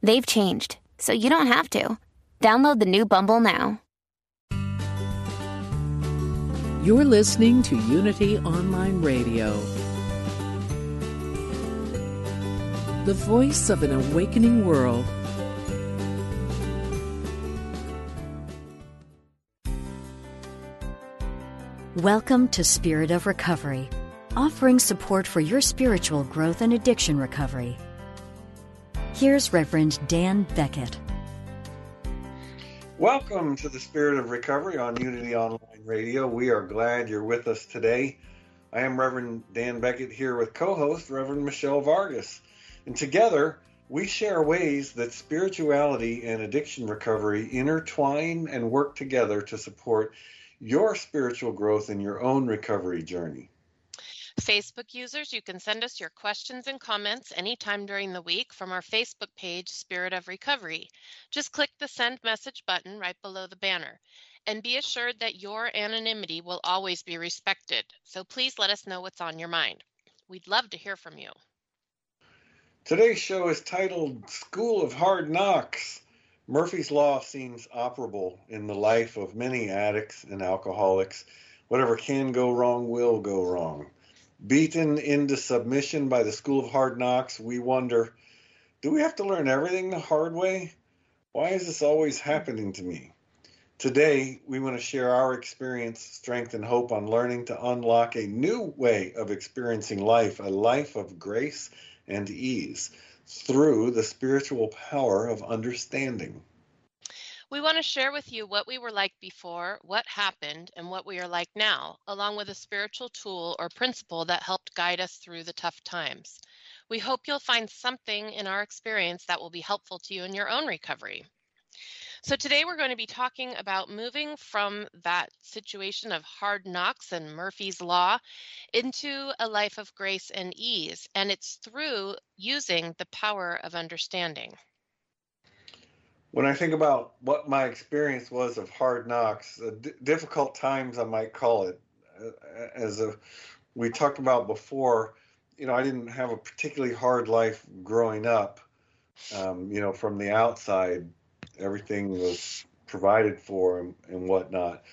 They've changed, so you don't have to. Download the new Bumble now. You're listening to Unity Online Radio, the voice of an awakening world. Welcome to Spirit of Recovery, offering support for your spiritual growth and addiction recovery. Here's Reverend Dan Beckett. Welcome to the Spirit of Recovery on Unity Online Radio. We are glad you're with us today. I am Reverend Dan Beckett here with co host Reverend Michelle Vargas. And together, we share ways that spirituality and addiction recovery intertwine and work together to support your spiritual growth in your own recovery journey. Facebook users, you can send us your questions and comments anytime during the week from our Facebook page, Spirit of Recovery. Just click the send message button right below the banner. And be assured that your anonymity will always be respected. So please let us know what's on your mind. We'd love to hear from you. Today's show is titled School of Hard Knocks. Murphy's Law seems operable in the life of many addicts and alcoholics. Whatever can go wrong will go wrong. Beaten into submission by the School of Hard Knocks, we wonder do we have to learn everything the hard way? Why is this always happening to me? Today, we want to share our experience, strength, and hope on learning to unlock a new way of experiencing life, a life of grace and ease through the spiritual power of understanding. We want to share with you what we were like before, what happened, and what we are like now, along with a spiritual tool or principle that helped guide us through the tough times. We hope you'll find something in our experience that will be helpful to you in your own recovery. So, today we're going to be talking about moving from that situation of hard knocks and Murphy's Law into a life of grace and ease. And it's through using the power of understanding. When I think about what my experience was of hard knocks, uh, d- difficult times, I might call it, uh, as a, we talked about before, you know, I didn't have a particularly hard life growing up. Um, you know, from the outside, everything was provided for and, and whatnot.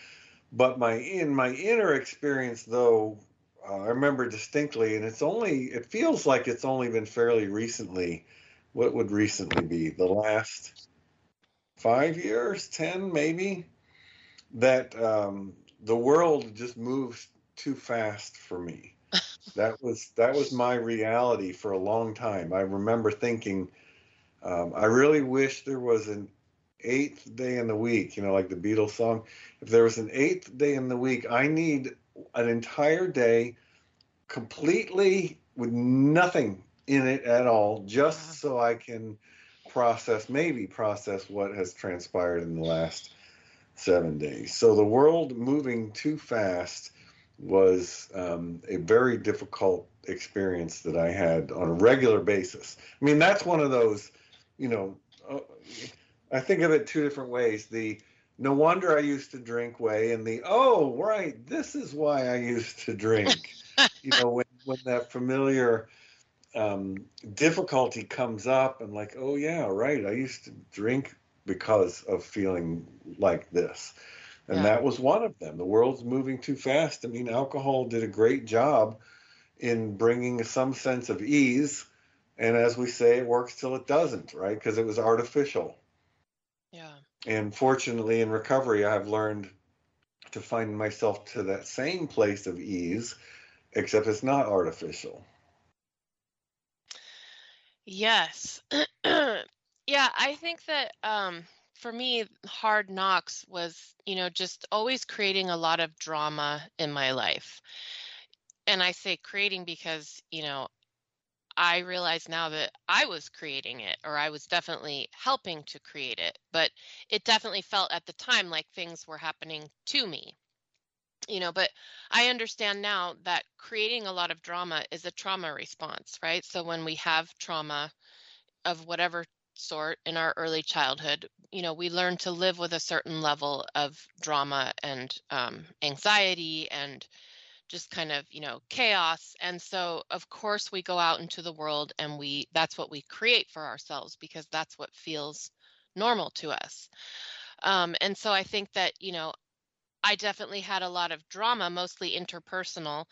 But my in my inner experience, though, uh, I remember distinctly, and it's only it feels like it's only been fairly recently. What would recently be the last five years, ten maybe? That um, the world just moves too fast for me. that was that was my reality for a long time. I remember thinking, um, I really wish there was an eighth day in the week, you know, like the Beatles song. If there was an eighth day in the week, I need an entire day completely with nothing in it at all, just so I can process, maybe process what has transpired in the last seven days. So the world moving too fast was um, a very difficult experience that I had on a regular basis. I mean, that's one of those, you know, uh, I think of it two different ways. The no wonder I used to drink way, and the oh right, this is why I used to drink. you know, when when that familiar um, difficulty comes up, and like, oh yeah, right, I used to drink because of feeling like this. And yeah. that was one of them. The world's moving too fast. I mean, alcohol did a great job in bringing some sense of ease. And as we say, it works till it doesn't, right? Because it was artificial. Yeah. And fortunately, in recovery, I've learned to find myself to that same place of ease, except it's not artificial. Yes. yeah, I think that um, for me, hard knocks was, you know, just always creating a lot of drama in my life. And I say creating because, you know, I realize now that I was creating it, or I was definitely helping to create it, but it definitely felt at the time like things were happening to me. You know, but I understand now that creating a lot of drama is a trauma response, right? So when we have trauma of whatever sort in our early childhood, you know, we learn to live with a certain level of drama and um, anxiety and just kind of you know chaos and so of course we go out into the world and we that's what we create for ourselves because that's what feels normal to us um, and so i think that you know i definitely had a lot of drama mostly interpersonal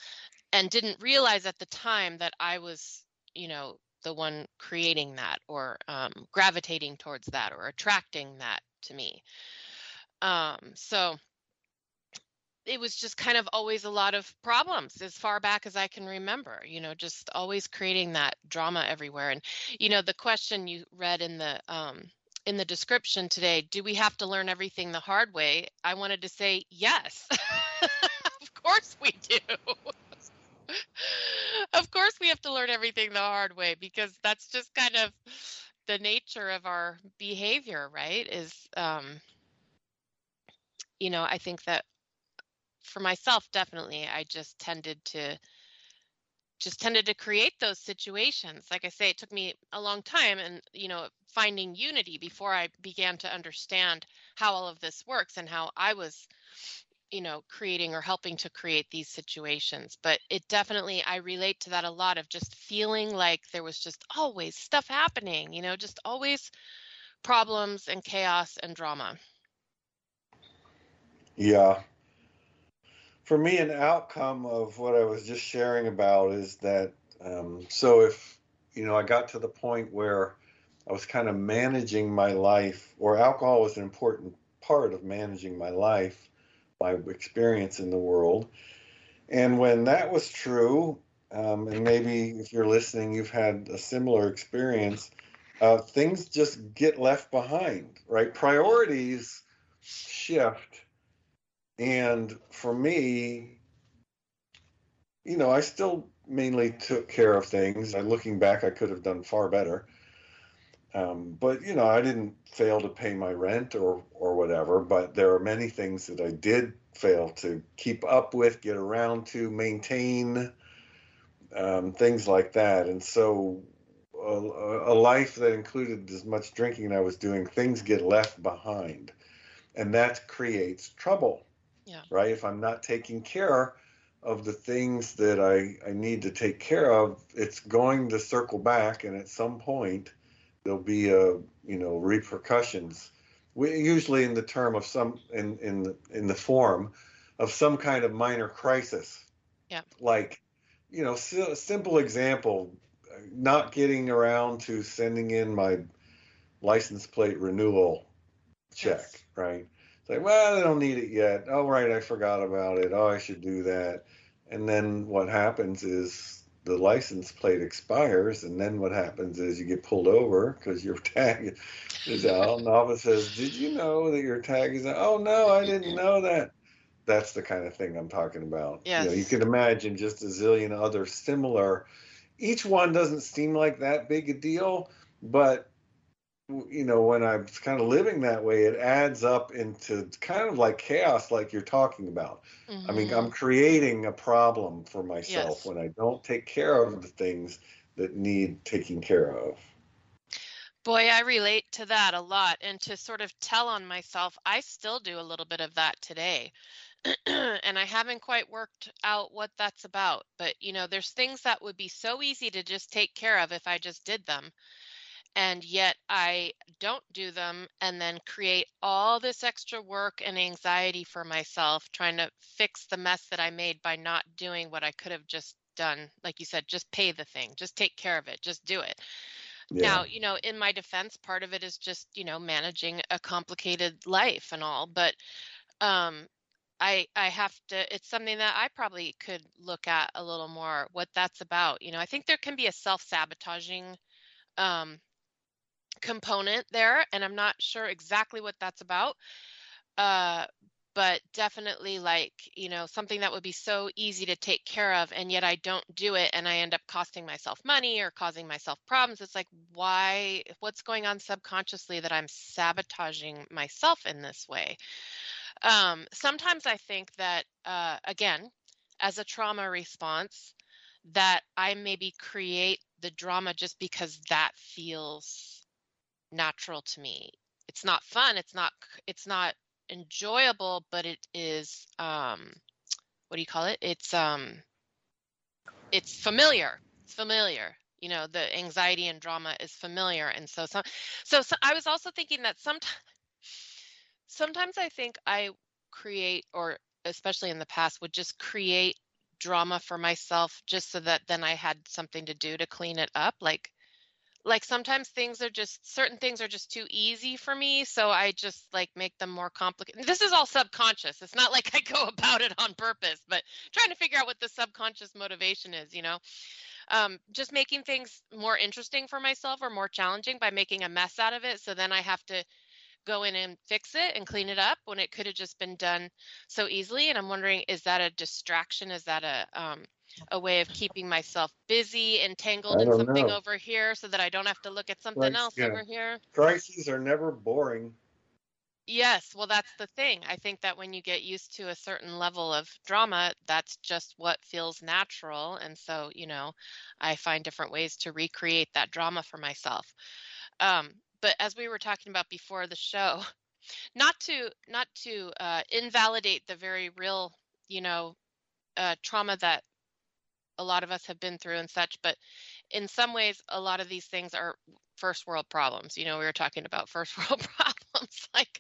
and didn't realize at the time that i was you know the one creating that or um, gravitating towards that or attracting that to me um, so it was just kind of always a lot of problems as far back as I can remember, you know, just always creating that drama everywhere. And, you know, the question you read in the, um, in the description today, do we have to learn everything the hard way? I wanted to say yes. of course we do. of course we have to learn everything the hard way because that's just kind of the nature of our behavior, right? Is, um, you know, I think that for myself definitely i just tended to just tended to create those situations. Like i say it took me a long time and you know finding unity before i began to understand how all of this works and how i was you know creating or helping to create these situations. But it definitely i relate to that a lot of just feeling like there was just always stuff happening you know just always problems and chaos and drama. Yeah for me, an outcome of what I was just sharing about is that um, so if you know I got to the point where I was kind of managing my life, or alcohol was an important part of managing my life, my experience in the world. And when that was true, um, and maybe if you're listening, you've had a similar experience, uh, things just get left behind, right? Priorities shift and for me, you know, I still mainly took care of things. I, looking back, I could have done far better. Um, but you know, I didn't fail to pay my rent or or whatever. But there are many things that I did fail to keep up with, get around to, maintain, um, things like that. And so, a, a life that included as much drinking I was doing, things get left behind, and that creates trouble yeah. Right. If I'm not taking care of the things that I, I need to take care of, it's going to circle back, and at some point there'll be a you know repercussions. We usually in the term of some in in the, in the form of some kind of minor crisis. Yeah. Like, you know, a simple example, not getting around to sending in my license plate renewal check, yes. right? It's like, well, I don't need it yet. Oh, right, I forgot about it. Oh, I should do that. And then what happens is the license plate expires, and then what happens is you get pulled over because your tag is out. And the officer says, "Did you know that your tag is out?" Oh no, I didn't know that. That's the kind of thing I'm talking about. Yes. You, know, you can imagine just a zillion other similar. Each one doesn't seem like that big a deal, but you know, when I'm kind of living that way, it adds up into kind of like chaos, like you're talking about. Mm-hmm. I mean, I'm mm-hmm. creating a problem for myself yes. when I don't take care of the things that need taking care of. Boy, I relate to that a lot. And to sort of tell on myself, I still do a little bit of that today. and I haven't quite worked out what that's about. But, you know, there's things that would be so easy to just take care of if I just did them and yet I don't do them and then create all this extra work and anxiety for myself trying to fix the mess that I made by not doing what I could have just done. Like you said, just pay the thing, just take care of it, just do it. Yeah. Now, you know, in my defense, part of it is just, you know, managing a complicated life and all, but um I I have to it's something that I probably could look at a little more what that's about. You know, I think there can be a self-sabotaging um component there, and I'm not sure exactly what that's about. Uh, but definitely like you know something that would be so easy to take care of and yet i don't do it and i end up costing myself money or causing myself problems it's like why what's going on subconsciously that i'm sabotaging myself in this way um, sometimes i think that uh, again as a trauma response that i maybe create the drama just because that feels natural to me it's not fun it's not it's not enjoyable, but it is um, what do you call it? It's um, it's familiar. It's familiar. You know, the anxiety and drama is familiar, and so some. So, so I was also thinking that sometimes, sometimes I think I create, or especially in the past, would just create drama for myself just so that then I had something to do to clean it up. Like like sometimes things are just certain things are just too easy for me so i just like make them more complicated this is all subconscious it's not like i go about it on purpose but trying to figure out what the subconscious motivation is you know? Um, just making things more interesting for myself or more challenging by making a mess out of it so then i have to go in and fix it and clean it up when it could have just been done so easily and i'm wondering is that a distraction is that a um, a way of keeping myself busy, entangled in something know. over here so that I don't have to look at something else yeah. over here. Crises are never boring. Yes, well, that's the thing. I think that when you get used to a certain level of drama, that's just what feels natural. And so, you know, I find different ways to recreate that drama for myself. Um, but as we were talking about before the show, not to not to uh, invalidate the very real, you know, uh, trauma that a lot of us have been through and such but in some ways a lot of these things are first world problems. You know we were talking about first world problems like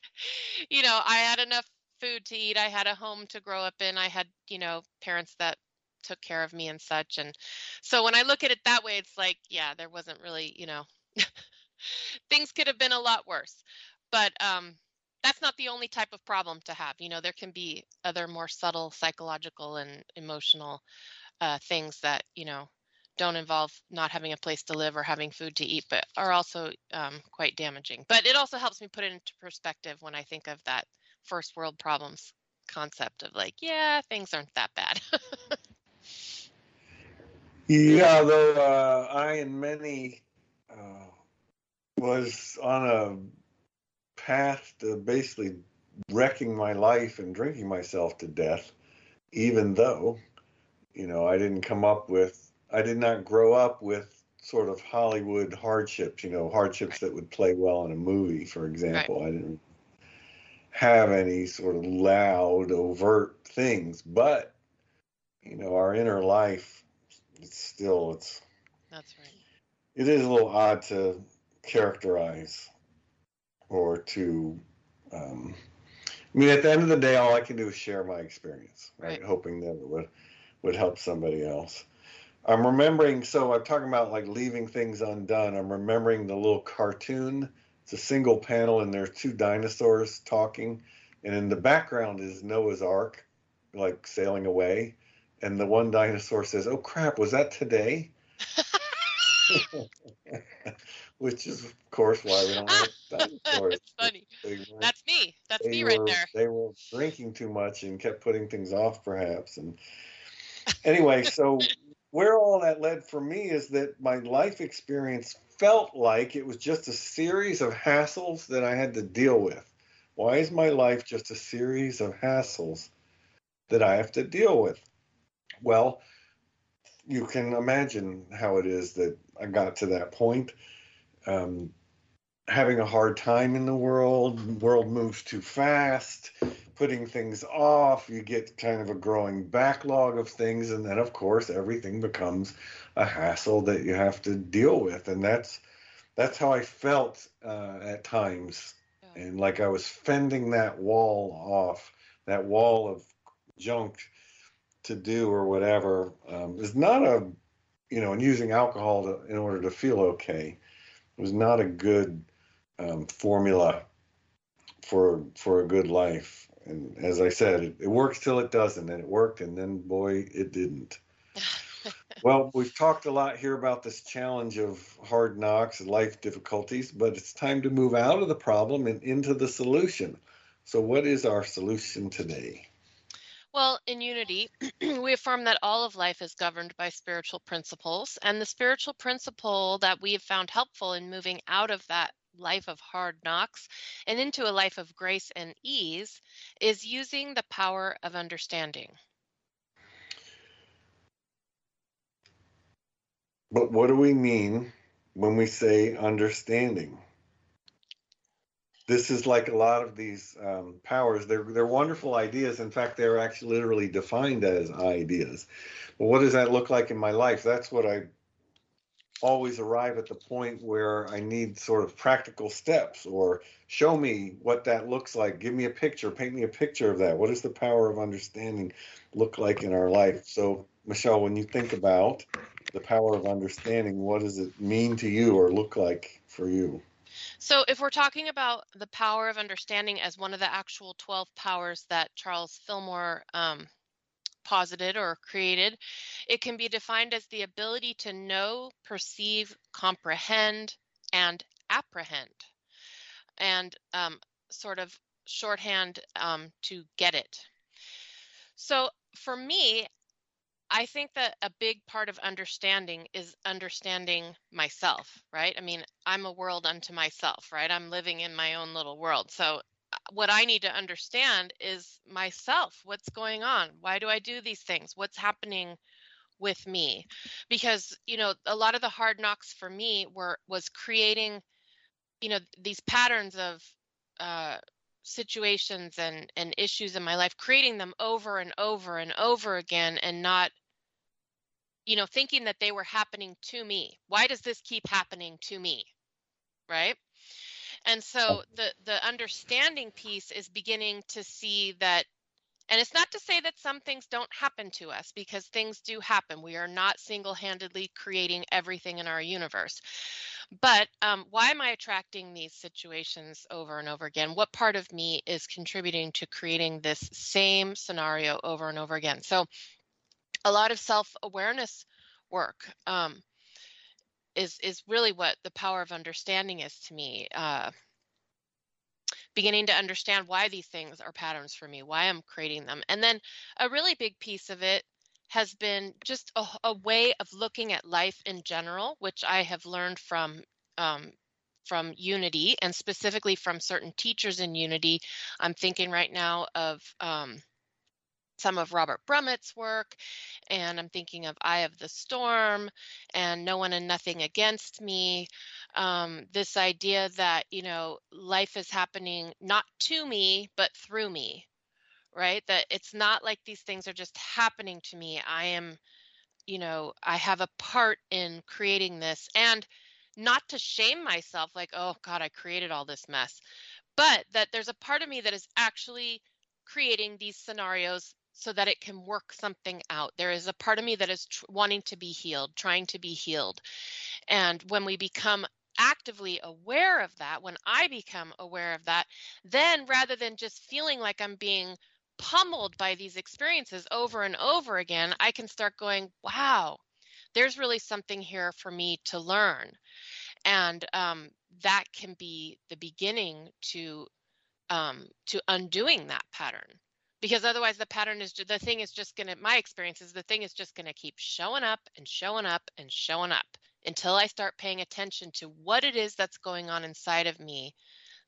you know i had enough food to eat i had a home to grow up in i had you know parents that took care of me and such and so when i look at it that way it's like yeah there wasn't really you know things could have been a lot worse but um that's not the only type of problem to have you know there can be other more subtle psychological and emotional uh, things that you know don't involve not having a place to live or having food to eat, but are also um, quite damaging. But it also helps me put it into perspective when I think of that first world problems concept of like, yeah, things aren't that bad. yeah, though uh, I and many uh, was on a path to basically wrecking my life and drinking myself to death, even though you know, I didn't come up with, I did not grow up with sort of Hollywood hardships, you know, hardships that would play well in a movie, for example. Right. I didn't have any sort of loud, overt things, but, you know, our inner life, it's still, it's, that's right. It is a little odd to characterize or to, um, I mean, at the end of the day, all I can do is share my experience, right? right. Hoping that it would would help somebody else. I'm remembering, so I'm talking about like leaving things undone. I'm remembering the little cartoon. It's a single panel, and there's two dinosaurs talking, and in the background is Noah's Ark, like sailing away. And the one dinosaur says, "Oh crap, was that today?" Which is, of course, why we don't have dinosaurs. It's funny. That's me. That's me right were, there. They were drinking too much and kept putting things off, perhaps, and anyway, so where all that led for me is that my life experience felt like it was just a series of hassles that I had to deal with. Why is my life just a series of hassles that I have to deal with? Well, you can imagine how it is that I got to that point. Um, having a hard time in the world, world moves too fast, putting things off, you get kind of a growing backlog of things, and then of course everything becomes a hassle that you have to deal with, and that's that's how I felt uh, at times, yeah. and like I was fending that wall off, that wall of junk to do or whatever um, is not a, you know, and using alcohol to, in order to feel okay was not a good um, formula for for a good life and as I said, it, it works till it doesn't, and it worked, and then boy, it didn't. well, we've talked a lot here about this challenge of hard knocks and life difficulties, but it's time to move out of the problem and into the solution. So, what is our solution today? Well, in unity, we affirm that all of life is governed by spiritual principles. And the spiritual principle that we have found helpful in moving out of that life of hard knocks and into a life of grace and ease is using the power of understanding. But what do we mean when we say understanding? This is like a lot of these um, powers. They're they're wonderful ideas. In fact, they're actually literally defined as ideas. But what does that look like in my life? That's what I always arrive at the point where I need sort of practical steps or show me what that looks like. Give me a picture, paint me a picture of that. What does the power of understanding look like in our life? So, Michelle, when you think about the power of understanding, what does it mean to you or look like for you? So, if we're talking about the power of understanding as one of the actual 12 powers that Charles Fillmore um, posited or created, it can be defined as the ability to know, perceive, comprehend, and apprehend. And um, sort of shorthand um, to get it. So, for me, I think that a big part of understanding is understanding myself, right? I mean, I'm a world unto myself, right? I'm living in my own little world. So, uh, what I need to understand is myself. What's going on? Why do I do these things? What's happening with me? Because, you know, a lot of the hard knocks for me were was creating, you know, these patterns of uh situations and and issues in my life creating them over and over and over again and not you know thinking that they were happening to me. Why does this keep happening to me? Right? And so the the understanding piece is beginning to see that and it's not to say that some things don't happen to us because things do happen. We are not single-handedly creating everything in our universe. But um, why am i attracting these situations over and over again? What part of me is contributing to creating this same scenario over and over again? So a lot of self-awareness work um, is is really what the power of understanding is to me. Uh, beginning to understand why these things are patterns for me, why I'm creating them, and then a really big piece of it has been just a, a way of looking at life in general, which I have learned from um, from Unity and specifically from certain teachers in Unity. I'm thinking right now of um, some of Robert Brumet's work, and I'm thinking of Eye of the Storm and No One and Nothing Against Me. Um, this idea that, you know, life is happening not to me, but through me, right? That it's not like these things are just happening to me. I am, you know, I have a part in creating this and not to shame myself, like, oh God, I created all this mess, but that there's a part of me that is actually creating these scenarios so that it can work something out. There is a part of me that is tr- wanting to be healed, trying to be healed. And when we become actively aware of that, when I become aware of that, then rather than just feeling like I'm being pummeled by these experiences over and over again, I can start going, wow, there's really something here for me to learn. And um, that can be the beginning to um, to undoing that pattern because otherwise the pattern is the thing is just going to my experience is the thing is just going to keep showing up and showing up and showing up until i start paying attention to what it is that's going on inside of me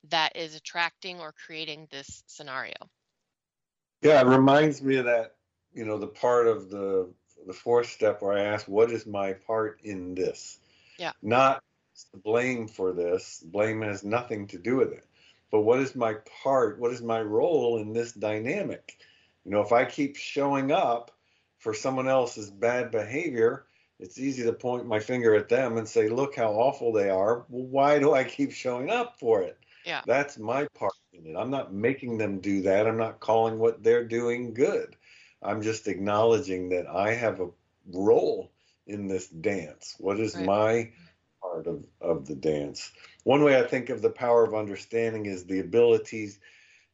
that is attracting or creating this scenario. Yeah it reminds me of that you know the part of the the fourth step where i ask what is my part in this? Yeah. Not blame for this blame has nothing to do with it but what is my part? What is my role in this dynamic? You know, if I keep showing up for someone else's bad behavior, it's easy to point my finger at them and say, look how awful they are. Well, why do I keep showing up for it? Yeah. That's my part in it. I'm not making them do that. I'm not calling what they're doing good. I'm just acknowledging that I have a role in this dance. What is right. my part of, of the dance? One way I think of the power of understanding is the ability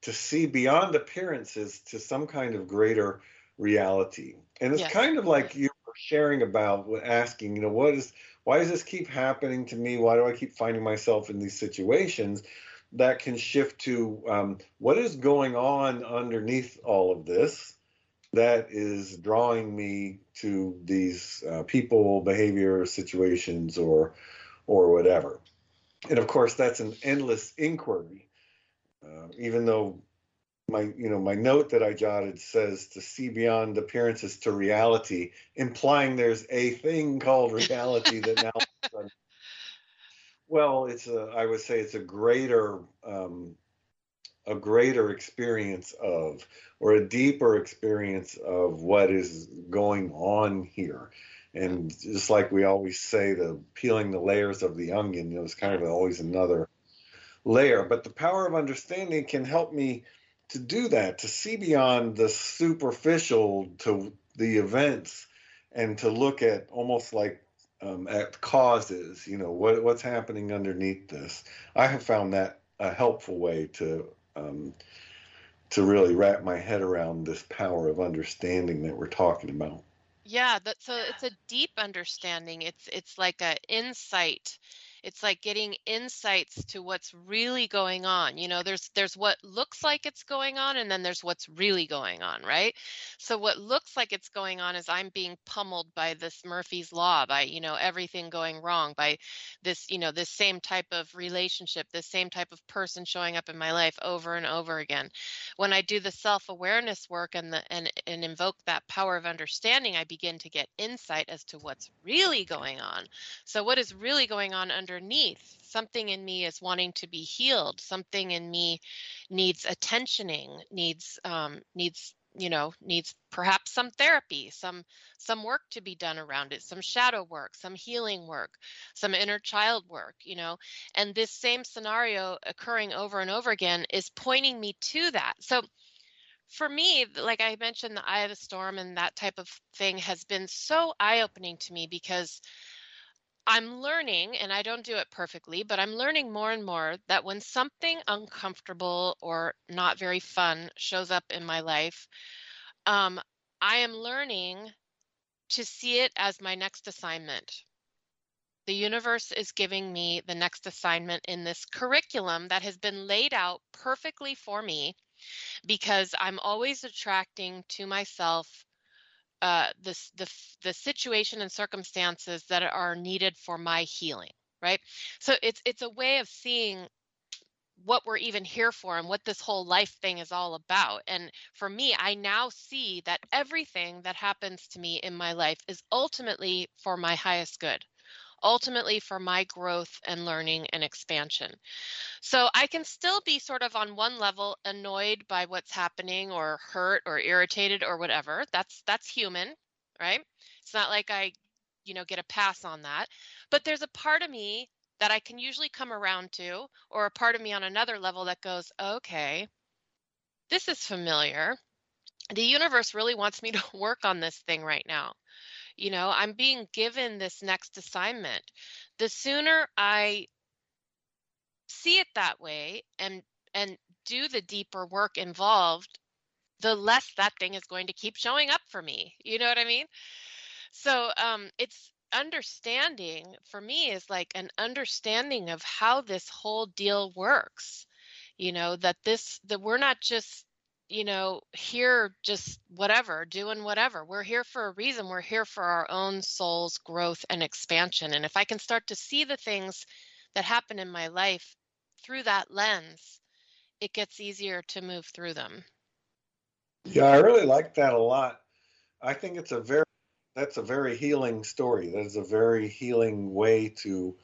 to see beyond appearances to some kind of greater reality. And it's yes. kind of like you were sharing about asking, you know, what is why does this keep happening to me? Why do I keep finding myself in these situations? that can shift to um, what is going on underneath all of this that is drawing me to these uh, people, behavior, situations, or or whatever. And of course, that's an endless inquiry. Uh, even though my you know my note that I jotted says to see beyond appearances to reality, implying there's a thing called reality that now. well, it's a I would say it's a greater um, a greater experience of or a deeper experience of what is going on here. And just like we always say, the peeling the layers of the onion, you know, it's kind of always another layer. But the power of understanding can help me to do that, to see beyond the superficial to the events and to look at almost like um, at causes, you know, what, what's happening underneath this. I have found that a helpful way to um, to really wrap my head around this power of understanding that we're talking about. Yeah, that so it's a deep understanding. It's it's like a insight it's like getting insights to what's really going on you know there's there's what looks like it's going on and then there's what's really going on right? So what looks like it's going on is i'm being pummeled by this murphy's law by you know everything going wrong by this you know this same type of relationship this same type of person showing up in my life over and over again. When i do the self-awareness work and the and and invoke that power of understanding i begin to get insight as to what's really going on. So what is really going on under underneath. Something in me is wanting to be healed. Something in me needs attentioning needs um, needs you know needs perhaps some therapy some some work to be done around it some shadow work some healing work some inner child work you know? And this same scenario occurring over and over again is pointing me to that. So for me like i mentioned the eye of the storm and that type of thing has been so eye opening to me because I'm learning, and I don't do it perfectly, but I'm learning more and more that when something uncomfortable or not very fun shows up in my life, um, I am learning to see it as my next assignment. The universe is giving me the next assignment in this curriculum that has been laid out perfectly for me because I'm always attracting to myself uh, the, the, the situation and circumstances that are needed for my healing right? So it's it's a way of seeing what we're even here for and what this whole life thing is all about. And for me i now see that everything that happens to me in my life is ultimately for my highest good ultimately for my growth and learning and expansion. So I can still be sort of on one level annoyed by what's happening or hurt or irritated or whatever. That's that's human, right? It's not like I, you know, get a pass on that. But there's a part of me that I can usually come around to or a part of me on another level that goes, "Okay, this is familiar." The universe really wants me to work on this thing right now you know i'm being given this next assignment. The sooner i see it that way and and do the deeper work involved the less that thing is going to keep showing up for me. You know what i mean? So um it's understanding for me is like an understanding of how this whole deal works. You know that this that we're not just you know, here just whatever, doing whatever. We're here for a reason. We're here for our own soul's growth and expansion. And if I can start to see the things that happen in my life through that lens, it gets easier to move through them. Yeah, I really like that a lot. I think it's a very that's a very healing story. That is a very healing way to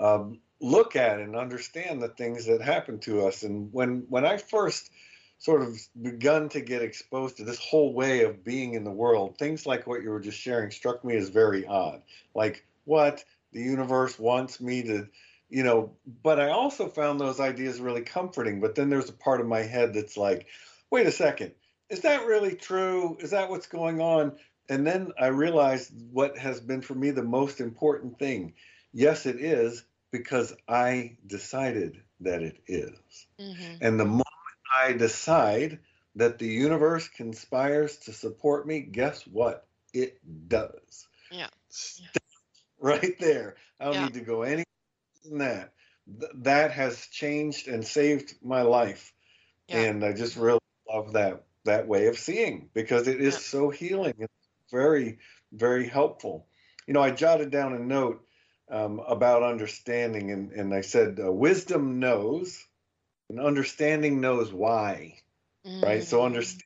um, look at and understand the things that happen to us. And when when I first sort of begun to get exposed to this whole way of being in the world, things like what you were just sharing struck me as very odd. Like, what? The universe wants me to, you know, but I also found those ideas really comforting. But then there's a part of my head that's like, wait a second, is that really true? Is that what's going on? And then I realized what has been for me the most important thing. Yes, it is because I decided that it is. Mm-hmm. And the I decide that the universe conspires to support me, guess what? It does. Yeah. Right there. I don't yeah. need to go any than that. th- that has changed and saved my life. Yeah. And I just really love that that way of seeing because it is so healing. It's very, very helpful. You know, I jotted down a note um, about understanding, and, and I said, uh, wisdom knows, and understanding knows why, right? So Mhm. understanding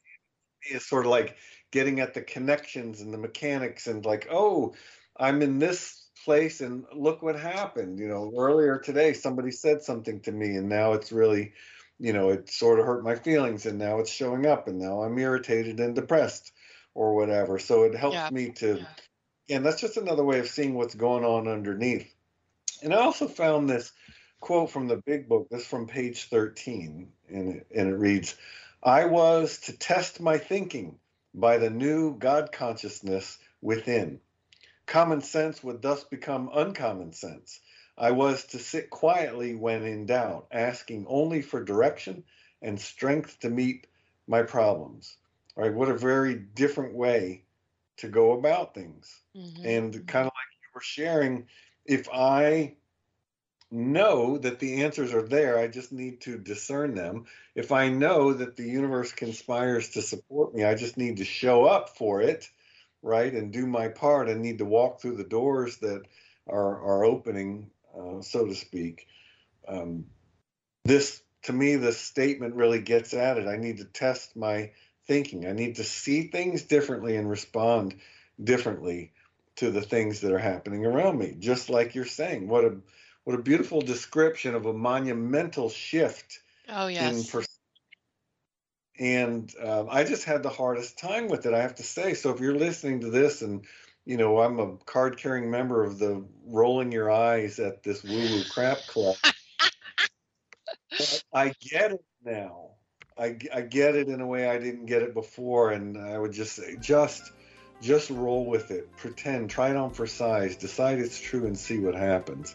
is sort of like getting at the connections and the mechanics, and like, oh, I'm in this place, and look what happened. You know, earlier today, somebody said something to me, and now it's really you know, it sort of hurt my feelings and now it's showing up and now I'm irritated and depressed or whatever. So it helps Yeah. me to, and that's just another way of seeing what's going on underneath. And I also found this quote from the big book, this from page 13, and it, and it reads, I was to test my thinking by the new God consciousness within. Common sense would thus become uncommon sense. I was to sit quietly when in doubt, asking only for direction and strength to meet my problems. All right, what a very different way to go about things. Mhm. And kind of like you were sharing, if I know that the answers are there, I just need to discern them. If I know that the universe conspires to support me, I just need to show up for it, right? And do my part and need to walk through the doors that are, are opening, uh, so to speak. Um, this, to me, this statement really gets at it. I need to test my thinking. I need to see things differently and respond differently to the things that are happening around me. Just like you're saying, what a what a beautiful description of a monumental shift Oh in yes. And um, I just had the hardest time with it, I have to say. So if you're listening to this, and you know, I'm a card-carrying member of the rolling your eyes at this woo-woo crap club. I get it now. I, I get it in a way I didn't get it before, and I would just say, just just roll with it, pretend, try it on for size, decide it's true, and see what happens.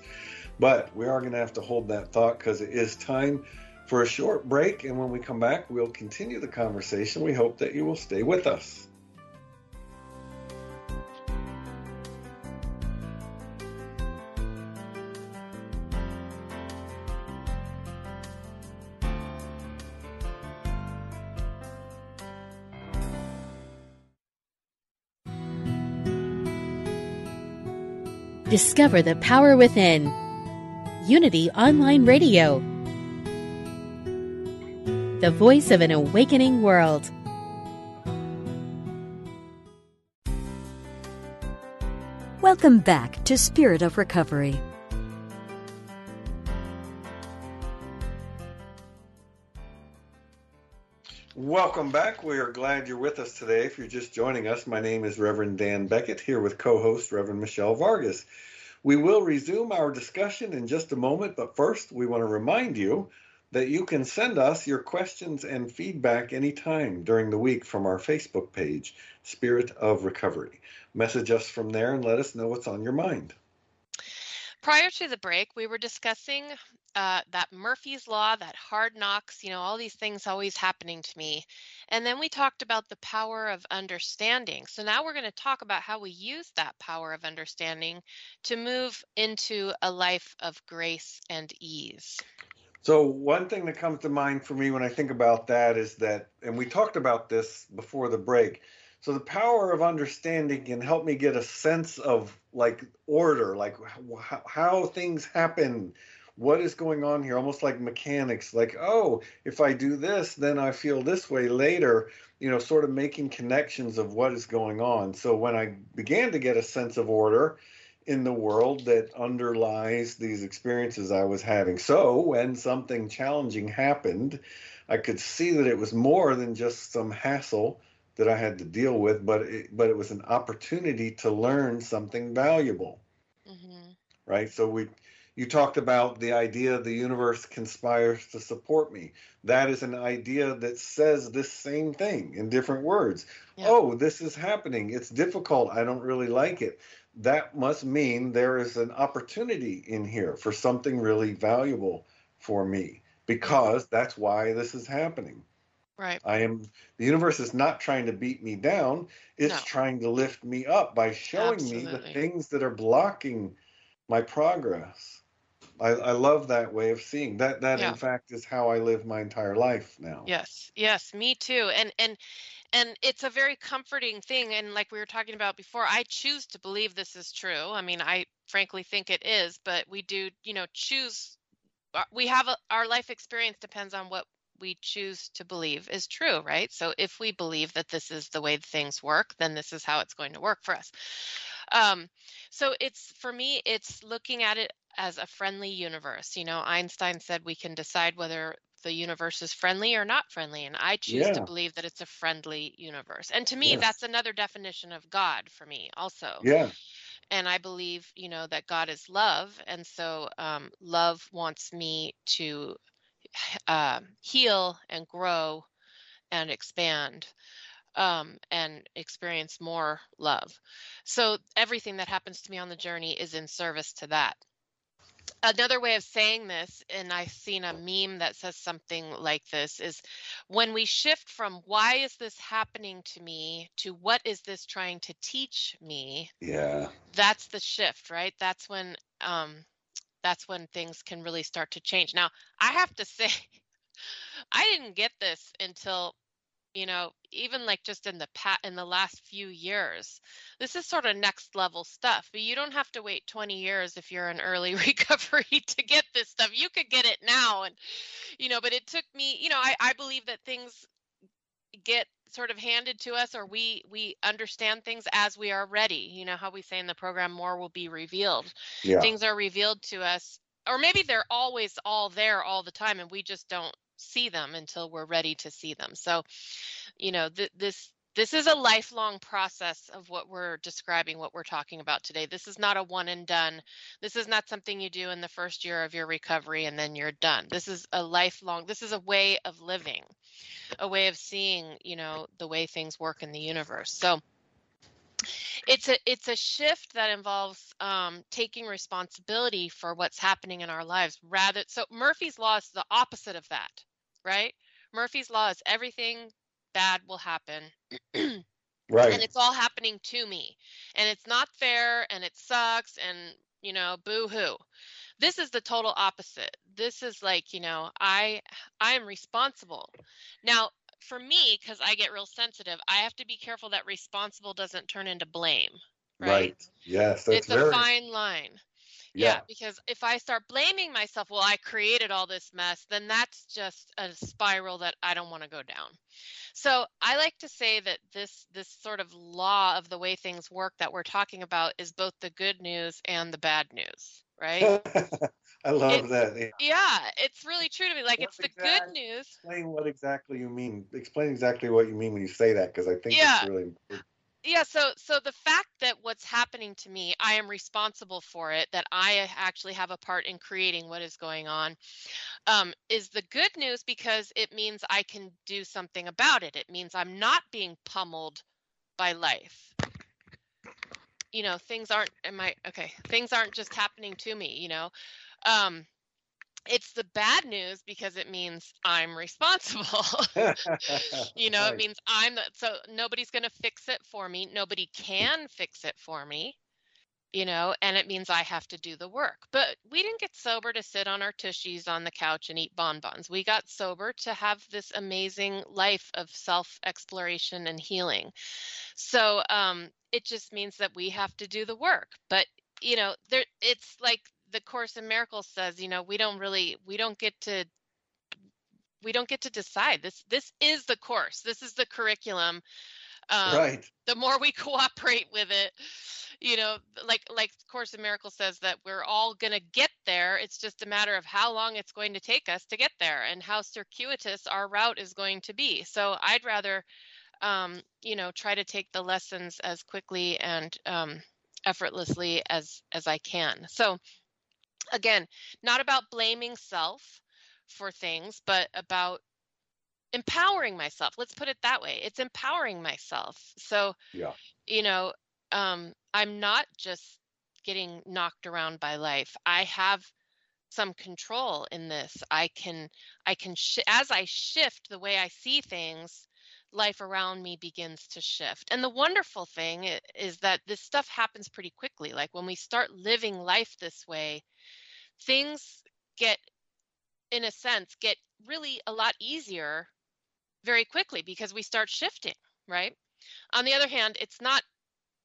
But we are going to have to hold that thought because it is time for a short break, and when we come back, we'll continue the conversation. We hope that you will stay with us. Discover the power within. Unity Online Radio. The voice of an awakening world. Welcome back to Spirit of Recovery. Welcome back. We are glad you're with us today. If you're just joining us, my name is Reverend Dan Beckett, here with co host Reverend Michelle Vargas. We will resume our discussion in just a moment, but first, we want to remind you that you can send us your questions and feedback anytime during the week from our Facebook page, Spirit of Recovery. Message us from there and let us know what's on your mind. Prior to the break, we were discussing uh, that Murphy's Law, that hard knocks, you know, all these things always happening to me. And then we talked about the power of understanding. So now we're going to talk about how we use that power of understanding to move into a life of grace and ease. So, one thing that comes to mind for me when I think about that is that, and we talked about this before the break. So, the power of understanding can help me get a sense of like order, like how, how things happen, what is going on here, almost like mechanics. Like, oh, if I do this, then I feel this way later, you know, sort of making connections of what is going on. So, when I began to get a sense of order, in the world that underlies these experiences I was having. So when something challenging happened, I could see that it was more than just some hassle that I had to deal with, but it, but it was an opportunity to learn something valuable, mm-hmm. right? So we you talked about the idea the universe conspires to support me. That is an idea that says this same thing in different words. Yeah. Oh, this is happening. It's difficult. I don't really like it that must mean there is an opportunity in here for something really valuable for me because that's why this is happening. Right. I am the universe is not trying to beat me down, it's No. trying to lift me up by showing me the things that are blocking my progress. I, I love that way of seeing that. That Yeah. in fact is how I live my entire life now. Yes, yes, me too. And and and it's a very comforting thing. And like we were talking about before, I choose to believe this is true. I mean, I frankly think it is, but we do, you know, choose. uh, We have a, our life experience depends on what we choose to believe is true, right? So if we believe that this is the way things work, then this is how it's going to work for us. Um, so it's for me, it's looking at it as a friendly universe. You know, Einstein said we can decide whether the universe is friendly or not friendly, and I choose to believe that it's a friendly universe. And to me, Yes. that's another definition of God for me, also Yeah. and I believe, you know, that God is love, and so um, love wants me to uh, heal and grow and expand um, and experience more love. So everything that happens to me on the journey is in service to that. Another way of saying this, and I've seen a meme that says something like this, is when we shift from why is this happening to me to what is this trying to teach me, Yeah. that's the shift right? That's when um that's when things can really start to change. Now i have to say i didn't get this until you know even like just in the pat in the last few years this is sort of next level stuff but you don't have to wait 20 years if you're in early recovery to get this stuff. You could get it now and you know but it took me you know i, I believe that things get sort of handed to us or we we understand things as we are ready. You know how we say in the program more will be revealed. Yeah. things are revealed to us or maybe they're always all there all the time and we just don't see them until we're ready to see them. So you know th- this this is a lifelong process of what we're describing what we're talking about today. This is not a one and done. This is not something you do in the first year of your recovery and then you're done. This is a lifelong this is a way of living a way of seeing you know the way things work in the universe. So it's a it's a shift that involves um, taking responsibility for what's happening in our lives rather so murphy's law is the opposite of that right? Murphy's law is everything bad will happen Right. and it's all happening to me and it's not fair and it sucks and you know boo hoo this is the total opposite. This is like you know i i am responsible. Now for me because i get real sensitive i have to be careful that responsible doesn't turn into blame right, right. Yes. It's very a fine line yeah. yeah. because if I start blaming myself, well, I created all this mess, then that's just a spiral that I don't want to go down. So I like to say that this this sort of law of the way things work that we're talking about is both the good news and the bad news, right? I love It's- that. Yeah. yeah, it's really true to me. Like it's That's the good news. Explain what exactly you mean. Explain exactly what you mean when you say that, because I think Yeah. it's really important. yeah so so the fact that what's happening to me i am responsible for it that i actually have a part in creating what is going on um, is the good news because it means i can do something about it it means i'm not being pummeled by life you know things aren't am i okay things aren't just happening to me you know um it's the bad news because it means i'm responsible. You know it means i'm the, so nobody's going to fix it for me. Nobody can fix it for me you know and it means i have to do the work. But we didn't get sober to sit on our tushies on the couch and eat bonbons. We got sober to have this amazing life of self exploration and healing. So um it just means that we have to do the work. But you know there it's like the course in miracles says you know we don't really we don't get to we don't get to decide. This this is the course. This is the curriculum. Um, right. the more we cooperate with it you know like like course in miracles says that we're all going to get there. It's just a matter of how long it's going to take us to get there and how circuitous our route is going to be. So i'd rather um, you know try to take the lessons as quickly and um, effortlessly as as i can. So again not about blaming self for things but about empowering myself. Let's put it that way. It's empowering myself. So Yeah. you know um i'm not just getting knocked around by life. I have some control in this. I can i can sh- as i shift the way i see things life around me begins to shift. And the wonderful thing is that this stuff happens pretty quickly. Like when we start living life this way things get in a sense get really a lot easier very quickly because we start shifting right? On the other hand it's not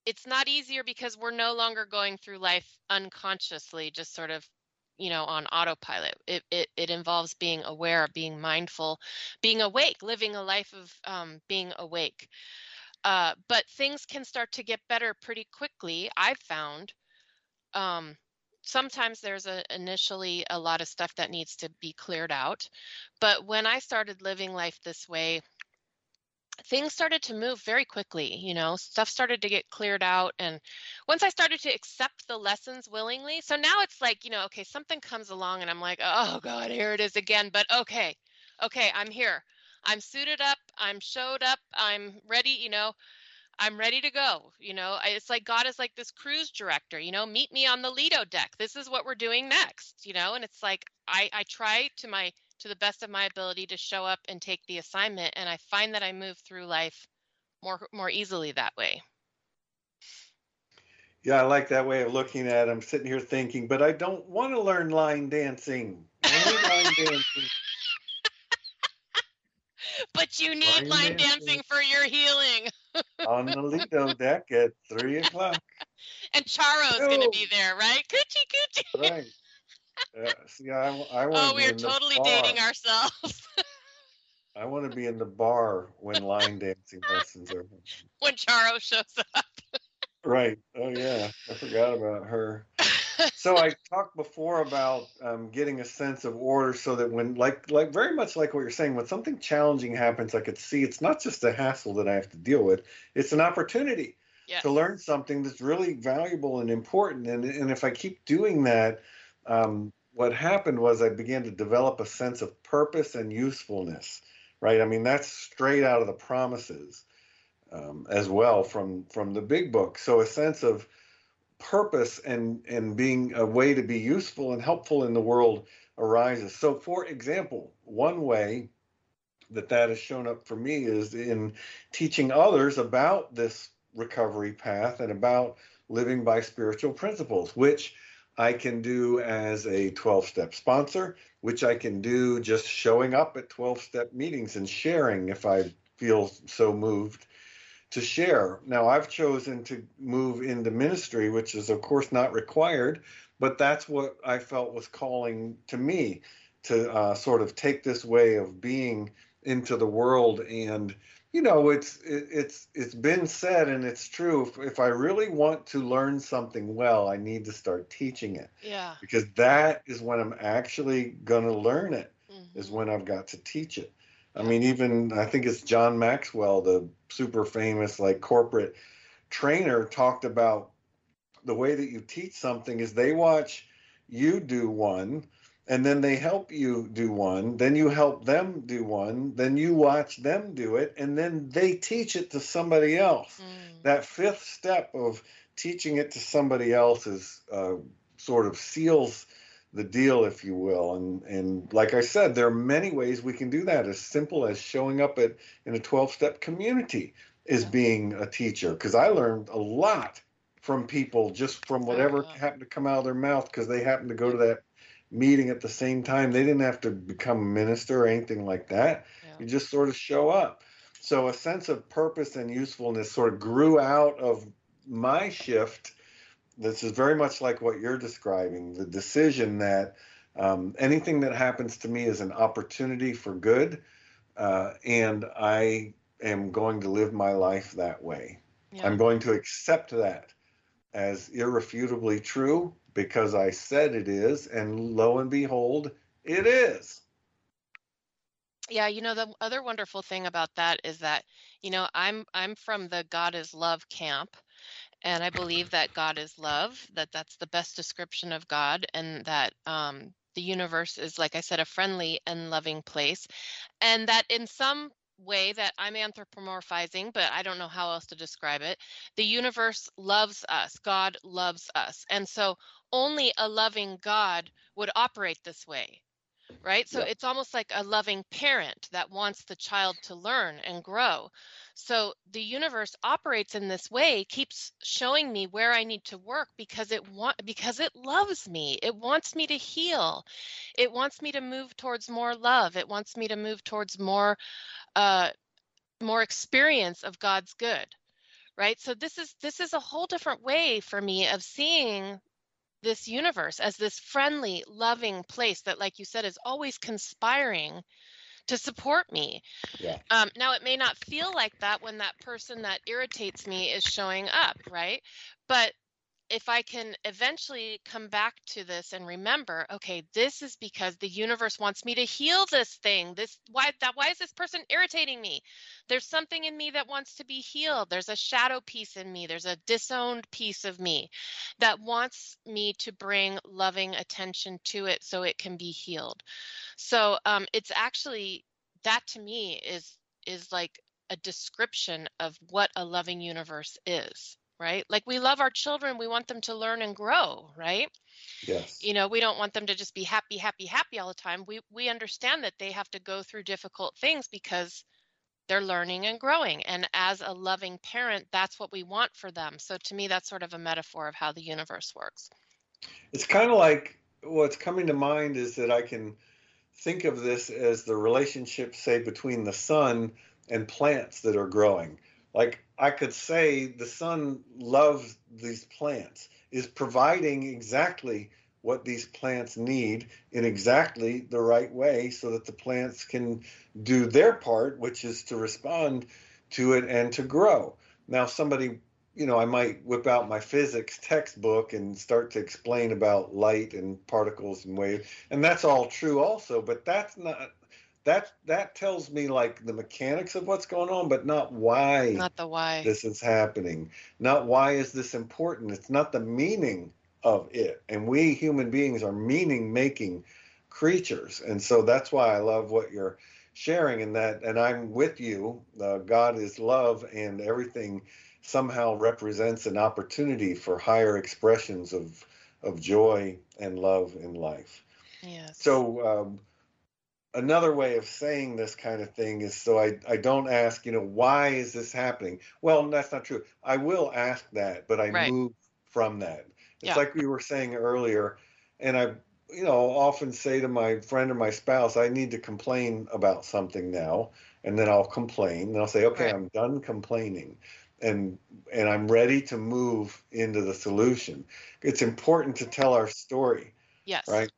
it's not easier because we're no longer going through life unconsciously just sort of you know on autopilot. It it, it involves being aware being mindful being awake living a life of um, being awake. Uh, but things can start to get better pretty quickly i've found. Um, sometimes there's a, initially a lot of stuff that needs to be cleared out but when i started living life this way things started to move very quickly you know stuff started to get cleared out and once i started to accept the lessons willingly so now it's like you know okay something comes along and i'm like oh god here it is again but okay okay i'm here i'm suited up i'm showed up i'm ready you know I'm ready to go. You know, it's like God is like this cruise director, you know, meet me on the Lido deck. This is what we're doing next, you know, and it's like I, I try to my to the best of my ability to show up and take the assignment. And I find that I move through life more more easily that way. Yeah, I like that way of looking at it. I'm sitting here thinking, but I don't want to learn line dancing. line dancing. but you need line, line dancing. dancing for your healing. on the Lido deck at three o'clock. And Charo's no. going to be there, right? Coochie coochie. Right. Uh, see, I, I want oh, we are totally dating ourselves. I want to be in the bar when line dancing lessons are. When Charo shows up. right. Oh yeah, I forgot about her. so I talked before about um, getting a sense of order, so that when, like, like very much like what you're saying, when something challenging happens, I could see it's not just a hassle that I have to deal with; it's an opportunity yes. to learn something that's really valuable and important. And and if I keep doing that, um, what happened was I began to develop a sense of purpose and usefulness. Right? I mean, that's straight out of the promises um, as well from from the big book. So a sense of purpose and and being a way to be useful and helpful in the world arises. So, for example, one way that that has shown up for me is in teaching others about this recovery path and about living by spiritual principles, which I can do as a 12 step sponsor, which I can do just showing up at 12 step meetings and sharing if I feel so moved to share. Now, I've chosen to move into ministry, which is, of course, not required, but that's what I felt was calling to me to uh, sort of take this way of being into the world. And you know, it's it, it's it's been said, and it's true. If, if I really want to learn something well, I need to start teaching it. Yeah. Because that is when I'm actually going to learn it. Mm-hmm. Is when I've got to teach it. I mean, even I think it's John Maxwell, the super famous like corporate trainer, talked about the way that you teach something is they watch you do one and then they help you do one then you help them do one then you watch them do it and then they teach it to somebody else mm. that fifth step of teaching it to somebody else is uh, sort of seals the deal, if you will. And and like I said, there are many ways we can do that. As simple as showing up at in a 12-step community is being a teacher. Because I learned a lot from people just from whatever uh, happened to come out of their mouth because they happened to go to that meeting at the same time. They didn't have to become a minister or anything like that. Yeah. You just sort of show up. So a sense of purpose and usefulness sort of grew out of my shift this is very much like what you're describing the decision that um, anything that happens to me is an opportunity for good uh, and i am going to live my life that way yeah. i'm going to accept that as irrefutably true because i said it is and lo and behold it is yeah you know the other wonderful thing about that is that you know i'm i'm from the god is love camp and I believe that God is love, that that's the best description of God, and that um, the universe is, like I said, a friendly and loving place, and that in some way that I'm anthropomorphizing, but I don't know how else to describe it. The universe loves us, God loves us. And so only a loving God would operate this way. right? So Yeah. it's almost like a loving parent that wants the child to learn and grow. So the universe operates in this way, keeps showing me where I need to work because it want because it loves me. It wants me to heal. It wants me to move towards more love. It wants me to move towards more uh more experience of God's good. Right? So this is this is a whole different way for me of seeing this universe as this friendly, loving place that, like you said, is always conspiring to support me. Yeah. Um, now, it may not feel like that when that person that irritates me is showing up, right? But if I can eventually come back to this and remember, okay, this is because the universe wants me to heal this thing. This why that why is this person irritating me? There's something in me that wants to be healed. There's a shadow piece in me. There's a disowned piece of me that wants me to bring loving attention to it so it can be healed. So um, it's actually that to me is is like a description of what a loving universe is right? Like we love our children, we want them to learn and grow, right? Yes. You know, we don't want them to just be happy, happy, happy all the time. We we understand that they have to go through difficult things because they're learning and growing. And as a loving parent, that's what we want for them. So to me, that's sort of a metaphor of how the universe works. It's kind of like what's coming to mind is that I can think of this as the relationship, say, between the sun and plants that are growing. Like I could say the sun loves these plants, is providing exactly what these plants need in exactly the right way so that the plants can do their part, which is to respond to it and to grow. Now, somebody, you know, I might whip out my physics textbook and start to explain about light and particles and waves, and that's all true also, but that's not that that tells me like the mechanics of what's going on but not why Not the why. this is happening. Not why is this important? It's not the meaning of it. And we human beings are meaning making creatures. And so that's why i love what you're sharing and that. And i'm with you. Uh, god is love and everything somehow represents an opportunity for higher expressions of of joy and love in life. Yes. so um, another way of saying this kind of thing is so I, I don't ask, you know, why is this happening? Well, that's not true. I will ask that, but I Right. move from that. It's Yeah. like we were saying earlier, and I, you know, often say to my friend or my spouse, I need to complain about something now, and then I'll complain, and I'll say, okay, Right. I'm done complaining. And and I'm ready to move into the solution. It's important to tell our story yes. right?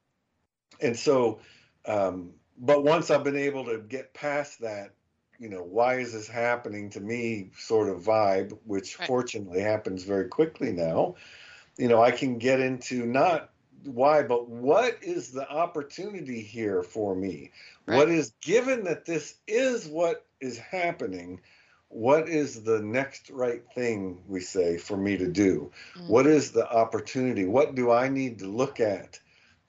And so, um, but once I've been able to get past that, you know, why is this happening to me sort of vibe, which Right. fortunately happens very quickly now, you know, I can get into not why, but what is the opportunity here for me? What Right. is given that this is what is happening? What is the next right thing we say for me to do? Mm. What is the opportunity? What do I need to look at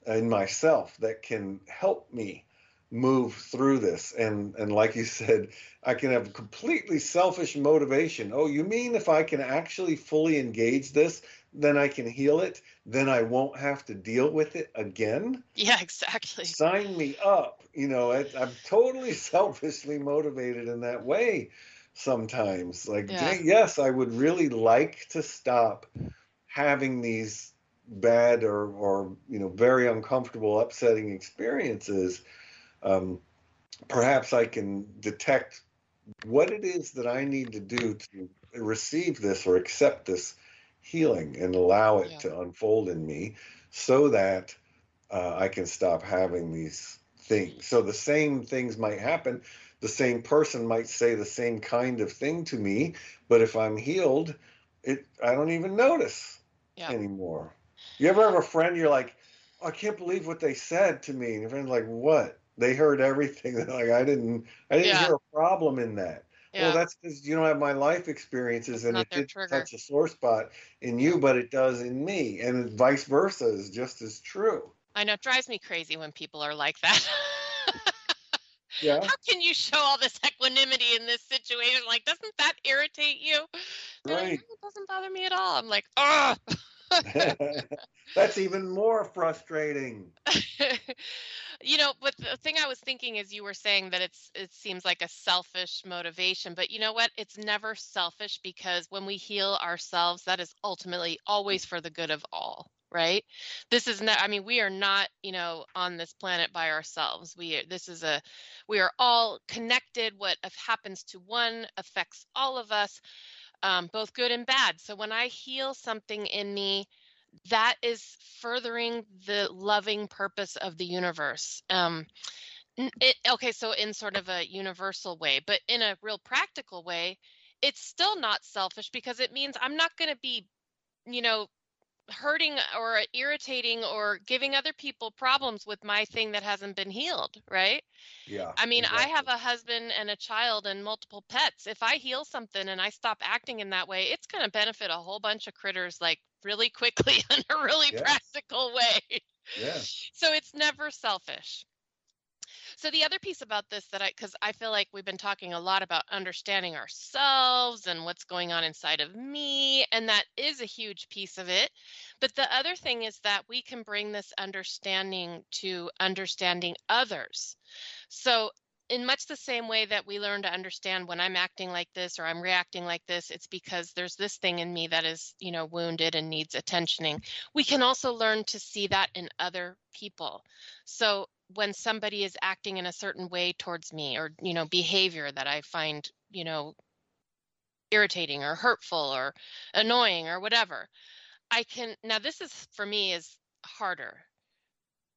in myself that can help me move through this? And and like you said, I can have completely selfish motivation. Oh, you mean if I can actually fully engage this, then I can heal it? Then I won't have to deal with it again? Yeah, exactly. Sign me up. You know, I, I'm totally selfishly motivated in that way sometimes. Like, Yeah. yes, I would really like to stop having these bad or, or you know, very uncomfortable, upsetting experiences. Um, perhaps I can detect what it is that I need to do to receive this or accept this healing and allow it Yeah. to unfold in me so that uh, I can stop having these things. So the same things might happen. The same person might say the same kind of thing to me, but if I'm healed, it I don't even notice Yeah. anymore. You ever have a friend you're like, I can't believe what they said to me, and your friend's like, what? They heard everything. They're like, I didn't, I didn't Yeah. hear a problem in that. Yeah. Well, that's because you don't have my life experiences, and it their did trigger. touch a sore spot in you, but it does in me, and vice versa is just as true. I know it drives me crazy when people are like that. Yeah, How can you show all this equanimity in this situation? Like, doesn't that irritate you? They're like, right. "No, it doesn't bother me at all. I'm like, oh, That's even more frustrating. you know, but the thing I was thinking is you were saying that it's it seems like a selfish motivation, but you know what? It's never selfish because when we heal ourselves, that is ultimately always for the good of all right this is not i mean we are not you know on this planet by ourselves we this is a we are all connected what happens to one affects all of us um, both good and bad so when i heal something in me that is furthering the loving purpose of the universe. Um, it, okay, so in sort of a universal way, but in a real practical way, it's still not selfish because it means I'm not going to be, you know, hurting or irritating or giving other people problems with my thing that hasn't been healed, right? Yeah. I mean, exactly. I have a husband and a child and multiple pets. If I heal something and I stop acting in that way, it's going to benefit a whole bunch of critters like really quickly in a really yeah. practical way. Yeah. So it's never selfish. So the other piece about this that I cuz I feel like we've been talking a lot about understanding ourselves and what's going on inside of me and that is a huge piece of it. But the other thing is that we can bring this understanding to understanding others. So in much the same way that we learn to understand when I'm acting like this or I'm reacting like this, it's because there's this thing in me that is, you know, wounded and needs attentioning. We can also learn to see that in other people. So when somebody is acting in a certain way towards me or you know behavior that i find you know irritating or hurtful or annoying or whatever i can now this is for me is harder.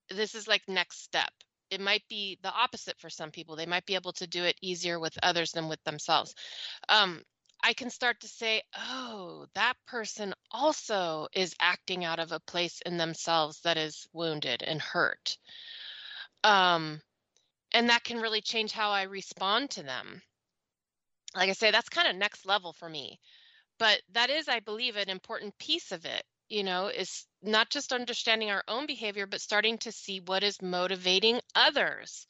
This is like next step. It might be the opposite for some people. They might be able to do it easier with others than with themselves. Um, i can start to say oh that person also is acting out of a place in themselves that is wounded and hurt um, and that can really change how I respond to them. Like I say, that's kind of next level for me. But that is, I believe, an important piece of it, you know, is not just understanding our own behavior, but starting to see what is motivating others.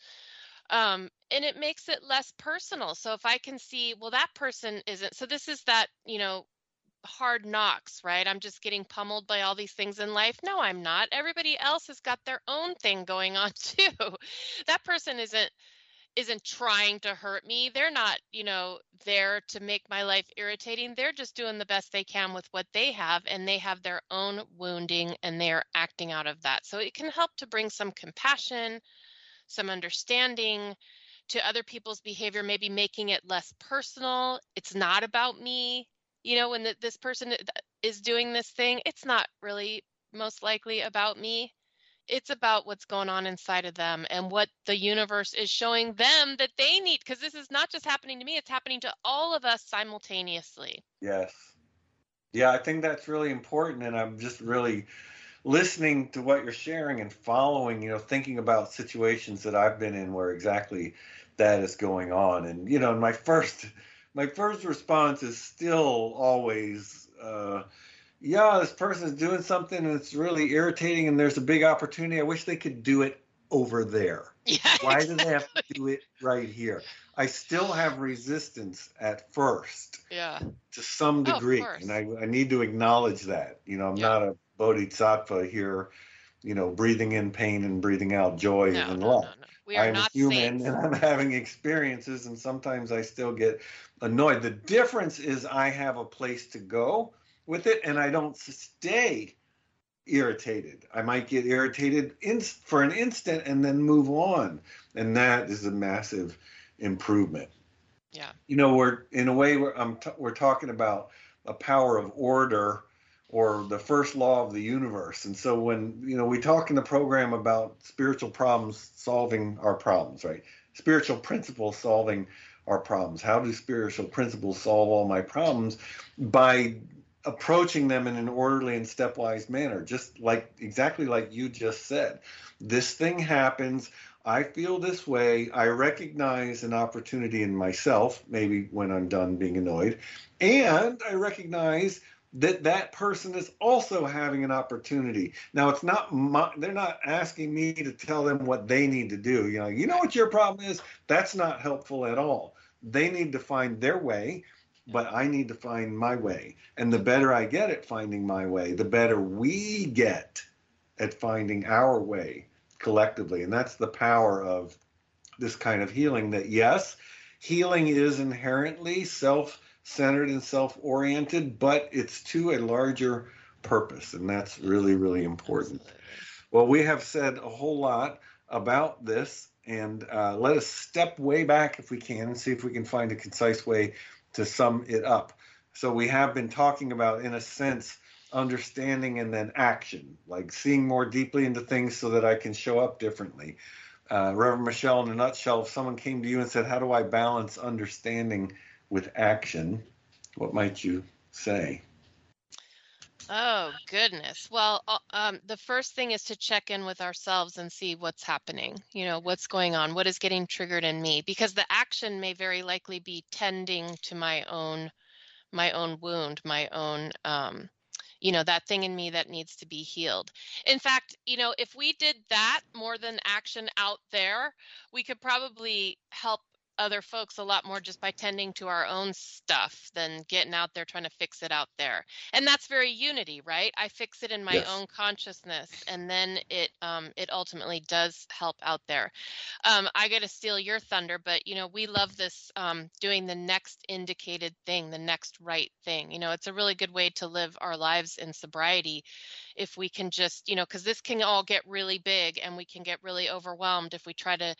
Um, and it makes it less personal. So if I can see, well, that person isn't, so this is that, you know, hard knocks, right? I'm just getting pummeled by all these things in life. No, I'm not. Everybody else has got their own thing going on too. that person isn't isn't trying to hurt me. They're not, you know, there to make my life irritating. They're just doing the best they can with what they have and they have their own wounding and they're acting out of that. So it can help to bring some compassion, some understanding, to other people's behavior, maybe making it less personal. It's not about me you know, when the, this person is doing this thing, it's not really most likely about me. It's about what's going on inside of them and what the universe is showing them that they need. Because this is not just happening to me, it's happening to all of us simultaneously. Yes. Yeah, I think that's really important. And I'm just really listening to what you're sharing and following, you know, thinking about situations that I've been in where exactly that is going on. And, you know, in my first my first response is still always, uh, yeah, this person is doing something and it's really irritating and there's a big opportunity. I wish they could do it over there. Yeah, Why exactly. do they have to do it right here? I still have resistance at first. Yeah. To some oh, degree. Oh, and I, I need to acknowledge that. You know, I'm yeah. not a bodhisattva here, you know, breathing in pain and breathing out joy no, and no, love. No, we are I'm not human saints. and I'm having experiences, and sometimes I still get annoyed. The difference is I have a place to go with it, and I don't stay irritated. I might get irritated in, for an instant and then move on, and that is a massive improvement. Yeah. You know, we're in a way we're I'm t- we're talking about a power of order or the first law of the universe. And so when, you know, we talk in the program about spiritual problems solving our problems, right? Spiritual principles solving our problems. How do spiritual principles solve all my problems? By approaching them in an orderly and stepwise manner, just like exactly like you just said. This thing happens. I feel this way. I recognize an opportunity in myself, maybe when I'm done being annoyed. And I recognize that that person is also having an opportunity. Now it's not my, they're not asking me to tell them what they need to do. You know, you know what your problem is? That's not helpful at all. They need to find their way but I need to find my way. And the better I get at finding my way, the better we get at finding our way collectively. And that's the power of this kind of healing that, yes, healing is inherently self centered and self oriented, but it's to a larger purpose. And that's really, really important. Well, we have said a whole lot about this, and uh, let us step way back if we can and see if we can find a concise way to sum it up. So, we have been talking about, in a sense, understanding and then action, like seeing more deeply into things so that I can show up differently. Uh, Reverend Michelle, in a nutshell, if someone came to you and said, How do I balance understanding with action? What might you say? Oh, goodness. Well, uh, um, the first thing is to check in with ourselves and see what's happening. You know, what's going on? What is getting triggered in me? Because the action may very likely be tending to my own my own wound, my own um, you know, that thing in me that needs to be healed. In fact, you know, if we did that more than action out there, we could probably help other folks a lot more just by tending to our own stuff than getting out there trying to fix it out there. And that's very unity, right? I fix it in my yes. own consciousness, and then it um, it ultimately does help out there. Um, I got to steal your thunder, but you know we love this um, doing the next indicated thing, the next right thing. You know, it's a really good way to live our lives in sobriety if we can just you know because this can all get really big and we can get really overwhelmed if we try to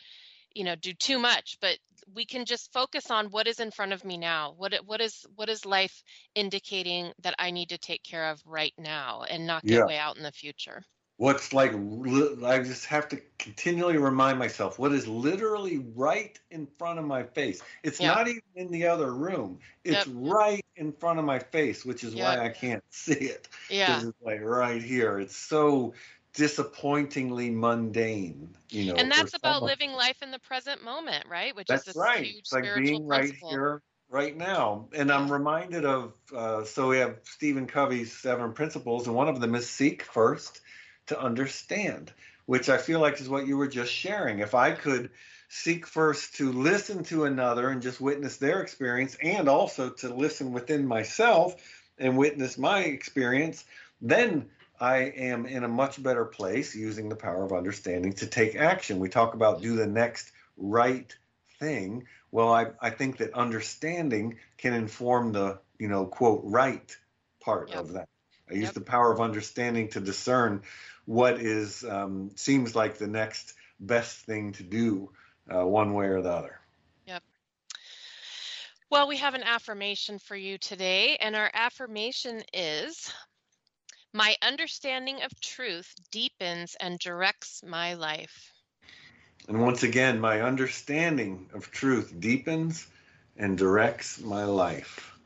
you know do too much but we can just focus on what is in front of me now what what is what is life indicating that i need to take care of right now and not get yeah. way out in the future what's like i just have to continually remind myself what is literally right in front of my face it's yep. not even in the other room it's yep. right in front of my face which is yep. why i can't see it yeah it's like right here it's so disappointingly mundane you know and that's about living life in the present moment right? Which that's is right. it's like being right here right now. And i'm reminded of uh, so we have stephen covey's seven principles and one of them is seek first to understand which i feel like is what you were just sharing. If i could seek first to listen to another and just witness their experience and also to listen within myself and witness my experience then I am in a much better place using the power of understanding to take action. We talk about do the next right thing. Well, I, I think that understanding can inform the, you know, quote, right part yep. of that. I use yep. the power of understanding to discern what is um, seems like the next best thing to do, uh, one way or the other. Yep. Well, we have an affirmation for you today, and our affirmation is my understanding of truth deepens and directs my life. And once again, my understanding of truth deepens and directs my life.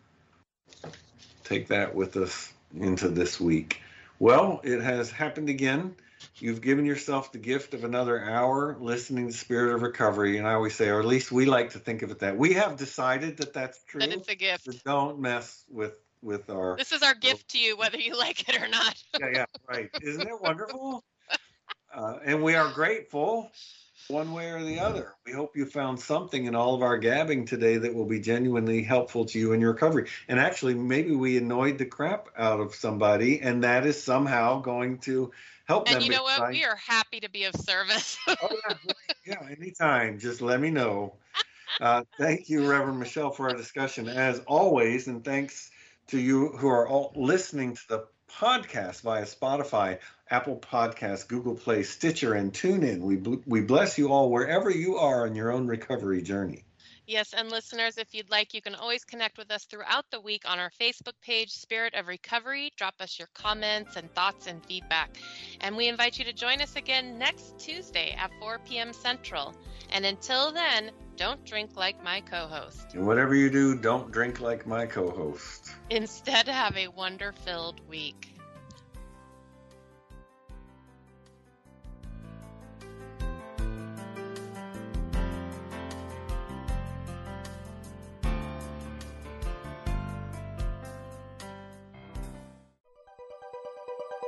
Take that with us into this week. Well, it has happened again. You've given yourself the gift of another hour listening to Spirit of Recovery. And I always say, or at least we like to think of it that. We have decided that that's true. That it's a gift. So don't mess with with our. This is our gift to you, whether you like it or not. yeah, yeah, right. Isn't it wonderful? Uh, and we are grateful one way or the other. We hope you found something in all of our gabbing today that will be genuinely helpful to you in your recovery. And actually, maybe we annoyed the crap out of somebody, and that is somehow going to help and them. And you know what? We are happy to be of service. oh, yeah, yeah, anytime. Just let me know. Uh, thank you, Reverend Michelle, for our discussion as always, and thanks to you who are all listening to the podcast via Spotify, Apple Podcasts, Google Play, Stitcher, and TuneIn. We, we bless you all wherever you are on your own recovery journey. Yes, and listeners, if you'd like, you can always connect with us throughout the week on our Facebook page, Spirit of Recovery. Drop us your comments and thoughts and feedback. And we invite you to join us again next Tuesday at 4 p.m. Central. And until then, don't drink like my co host. And whatever you do, don't drink like my co host. Instead, have a wonder filled week.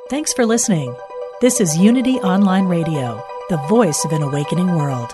Thanks for listening. This is Unity Online Radio, the voice of an awakening world.